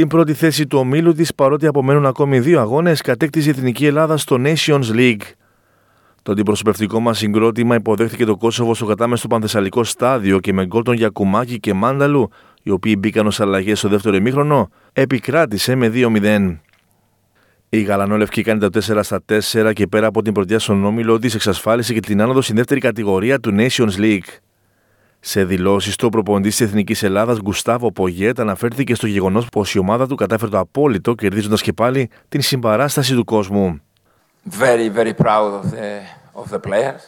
Την πρώτη θέση του ομίλου της, παρότι απομένουν ακόμη δύο αγώνες, κατέκτησε η Εθνική Ελλάδα στο Nations League. Το αντιπροσωπευτικό μας συγκρότημα υποδέχθηκε το Κόσοβο στο κατάμεστο πανθεσσαλικό στάδιο και με γκολ των Γιακουμάκη και Μάνταλου, οι οποίοι μπήκαν ως αλλαγές στο δεύτερο ημίχρονο, επικράτησε με 2-0. Η Γαλανόλευκη κάνει τα 4 στα 4 και πέρα από την πρωτιά στον όμιλο της εξασφάλισε και την άνοδο στην δεύτερη κατηγορία του Nations League. Σε δηλώσει του, ο προπονητή τη Εθνική Ελλάδα, Γκουστάβο Πογέτ, αναφέρθηκε στο γεγονό πω η ομάδα του κατάφερε το απόλυτο, κερδίζοντα και πάλι την συμπαράσταση του κόσμου. Very, very proud of the, of the players.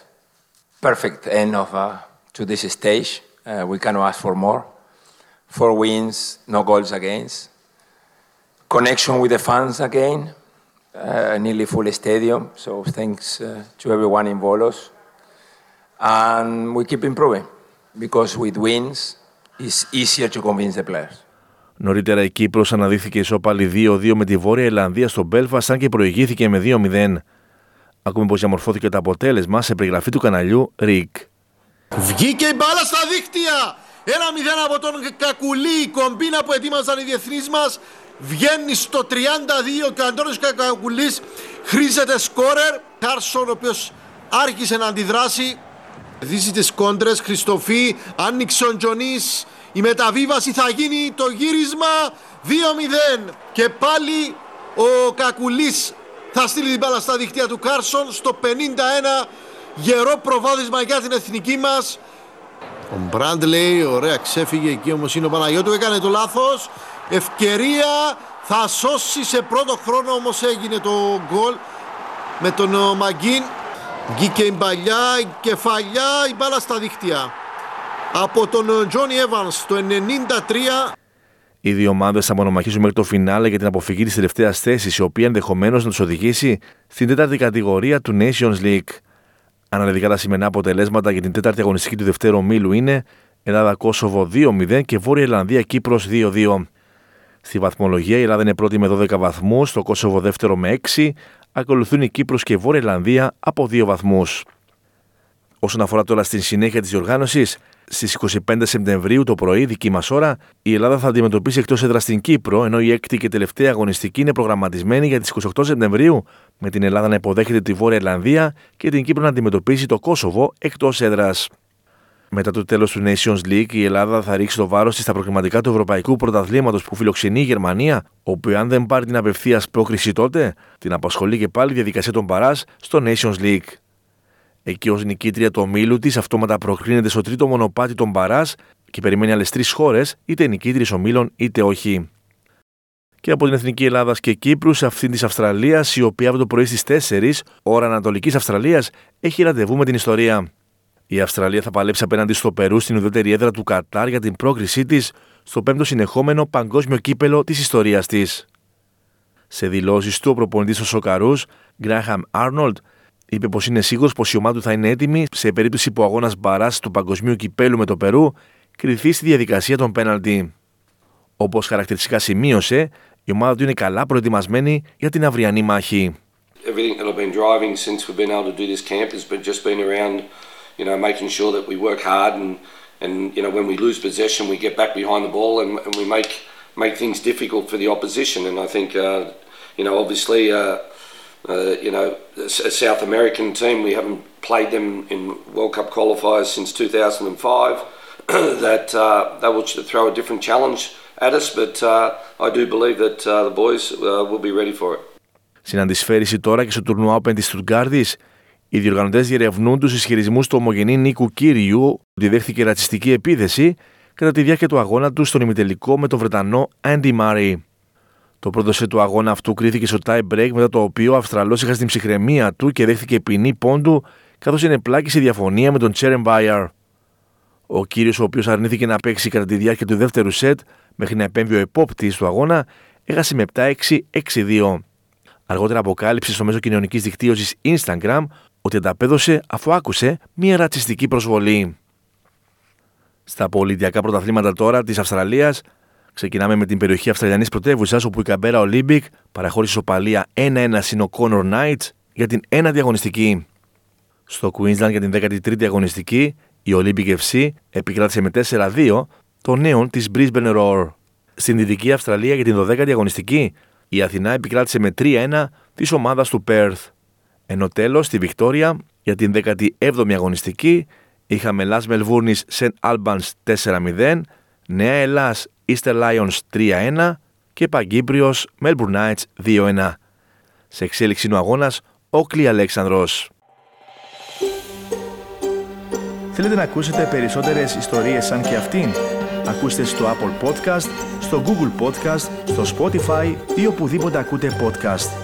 Perfect end of uh, to this stage. Uh, we cannot ask for more. Four wins, no goals against. Connection with the fans again. Uh, nearly full stadium. So thanks uh, to everyone in Volos. And we keep improving because with wins it's easier to convince the players. Νωρίτερα η Κύπρος αναδείχθηκε ισόπαλη 2-2 με τη Βόρεια Ιρλανδία στο Μπέλφα, αν και προηγήθηκε με 2-0. Ακούμε πως διαμορφώθηκε το αποτέλεσμα σε περιγραφή του καναλιού RIG. Βγήκε η μπάλα στα δίχτυα! Ένα 0 από τον Κακουλή, η κομπίνα που ετοίμαζαν οι διεθνείς μας βγαίνει στο 32 και ο Αντώνης Κακουλής χρήζεται σκόρερ. Κάρσον ο οποίος άρχισε να αντιδράσει Δίσει τις κόντρες, Χριστοφή, άνοιξε ο Τζονής, η μεταβίβαση θα γίνει το γύρισμα 2-0 και πάλι ο Κακουλής θα στείλει την μπάλα στα δικτύα του Κάρσον στο 51 γερό προβάδισμα για την εθνική μας. Ο Μπραντλεϊ, ωραία ξέφυγε εκεί όμως είναι ο Παναγιώτου έκανε το λάθος. Ευκαιρία θα σώσει σε πρώτο χρόνο όμως έγινε το γκολ με τον Μαγκίν Βγήκε η παλιά, η κεφαλιά, η μπάλα στα δίχτυα. Από τον Τζόνι Evans το 93. Οι δύο ομάδες θα μονομαχήσουν μέχρι το φινάλε για την αποφυγή της τελευταίας θέσης, η οποία ενδεχομένως να τους οδηγήσει στην τέταρτη κατηγορία του Nations League. Αναλυτικά τα σημερινά αποτελέσματα για την τέταρτη αγωνιστική του δευτέρου ομίλου είναι Ελλάδα-Κόσοβο 2-0 και Βόρεια Ιρλανδία-Κύπρο 2-2. Στη βαθμολογία η Ελλάδα είναι πρώτη με 12 βαθμούς, το Κόσοβο δεύτερο με 6, ακολουθούν η Κύπρος και η Βόρεια Ιρλανδία από 2 βαθμούς. Όσον αφορά τώρα στην συνέχεια της διοργάνωσης, Στις 25 Σεπτεμβρίου το πρωί, δική μας ώρα, η Ελλάδα θα αντιμετωπίσει εκτός έδρας στην Κύπρο, ενώ η έκτη και τελευταία αγωνιστική είναι προγραμματισμένη για τις 28 Σεπτεμβρίου, με την Ελλάδα να υποδέχεται τη Βόρεια Ιρλανδία και την Κύπρο να αντιμετωπίσει το Κόσοβο εκτός έδρας. Μετά το τέλος του Nations League, η Ελλάδα θα ρίξει το βάρος της στα προκριματικά του Ευρωπαϊκού Πρωταθλήματος που φιλοξενεί η Γερμανία, όπου αν δεν πάρει την απευθείας πρόκριση τότε, την απασχολεί και πάλι η διαδικασία των παράς στο Nations League. Εκεί ως νικήτρια του ομίλου της αυτόματα προκρίνεται στο τρίτο μονοπάτι των παράς και περιμένει άλλες τρεις χώρες, είτε νικήτριες ομίλων είτε όχι. Και από την Εθνική Ελλάδας και Κύπρου σε αυτήν της Αυστραλίας, η οποία από το πρωί στις 4 ώρα Ανατολικής Αυστραλίας έχει ραντεβού με την ιστορία. Η Αυστραλία θα παλέψει απέναντι στο Περού στην ουδέτερη έδρα του Κατάρ για την πρόκρισή της στο πέμπτο συνεχόμενο παγκόσμιο κύπελο της ιστορίας της. Σε δηλώσεις του, ο προπονητής των Σοκαρούς, Γκράχαμ Άρνολτ, είπε πως είναι σίγουρος πως η ομάδα του θα είναι έτοιμη σε περίπτωση που ο αγώνας μπαρά του παγκοσμίου κυπέλου με το Περού κρυθεί στη διαδικασία των πέναλτι. Όπως χαρακτηριστικά σημείωσε, η ομάδα του είναι καλά προετοιμασμένη για την αυριανή μάχη. you know, making sure that we work hard and, and you know, when we lose possession, we get back behind the ball and, and we make make things difficult for the opposition. And I think, uh, you know, obviously, uh, uh, you know, a South American team, we haven't played them in World Cup qualifiers since 2005. that uh, they will throw a different challenge at us, but uh, I do believe that uh, the boys uh, will be ready for it. Συναντησφαίριση τώρα και στο τουρνουά Open της Στουργκάρδης Οι διοργανωτές διερευνούν τους ισχυρισμούς του ομογενή Νίκου Κύριου ότι δέχθηκε ρατσιστική επίθεση κατά τη διάρκεια του αγώνα του στον ημιτελικό με τον Βρετανό Andy Murray. Το πρώτο σε του αγώνα αυτού κρίθηκε στο tie break μετά το οποίο ο Αυστραλός είχα στην ψυχραιμία του και δέχθηκε ποινή πόντου καθώς είναι πλάκη σε διαφωνία με τον Τσέρεμ Μπάιαρ. Ο κύριος, ο οποίος αρνήθηκε να παίξει κατά τη διάρκεια του δεύτερου σετ μέχρι να επέμβει ο επόπτης του αγώνα, έχασε με 7-6-6-2. αργότερα αποκάλυψε στο μέσο κοινωνικής δικτύωσης Instagram ότι ανταπέδωσε αφού άκουσε μια ρατσιστική προσβολή. Στα πολιτειακά πρωταθλήματα τώρα της Αυστραλίας, ξεκινάμε με την περιοχή Αυστραλιανής πρωτεύουσας, όπου η Καμπέρα Ολύμπικ παραχώρησε ισοπαλία 1-1 συν ο Connor Knights για την ένατη αγωνιστική. Στο Queensland για την 13η αγωνιστική, η Olympic FC επικράτησε με 4-2 των νέων της Brisbane Roar. Στην Δυτική Αυστραλία για την 12η αγωνιστική, η Αθηνά επικράτησε με 3-1 της ομάδας του Perth. Ενώ τέλος στη Βικτόρια για την 17η αγωνιστική είχαμε Las Melbourne St. Albans 4-0, Νέα Ελλάς Easter Lions 3-1 και Παγκύπριος Melbourne Knights 2-1. Σε εξέλιξη είναι ο αγώνας ο Κλή Αλέξανδρος. Θέλετε να ακούσετε περισσότερες ιστορίες σαν και αυτήν; Ακούστε στο Apple Podcast, στο Google Podcast, στο Spotify ή οπουδήποτε ακούτε podcast.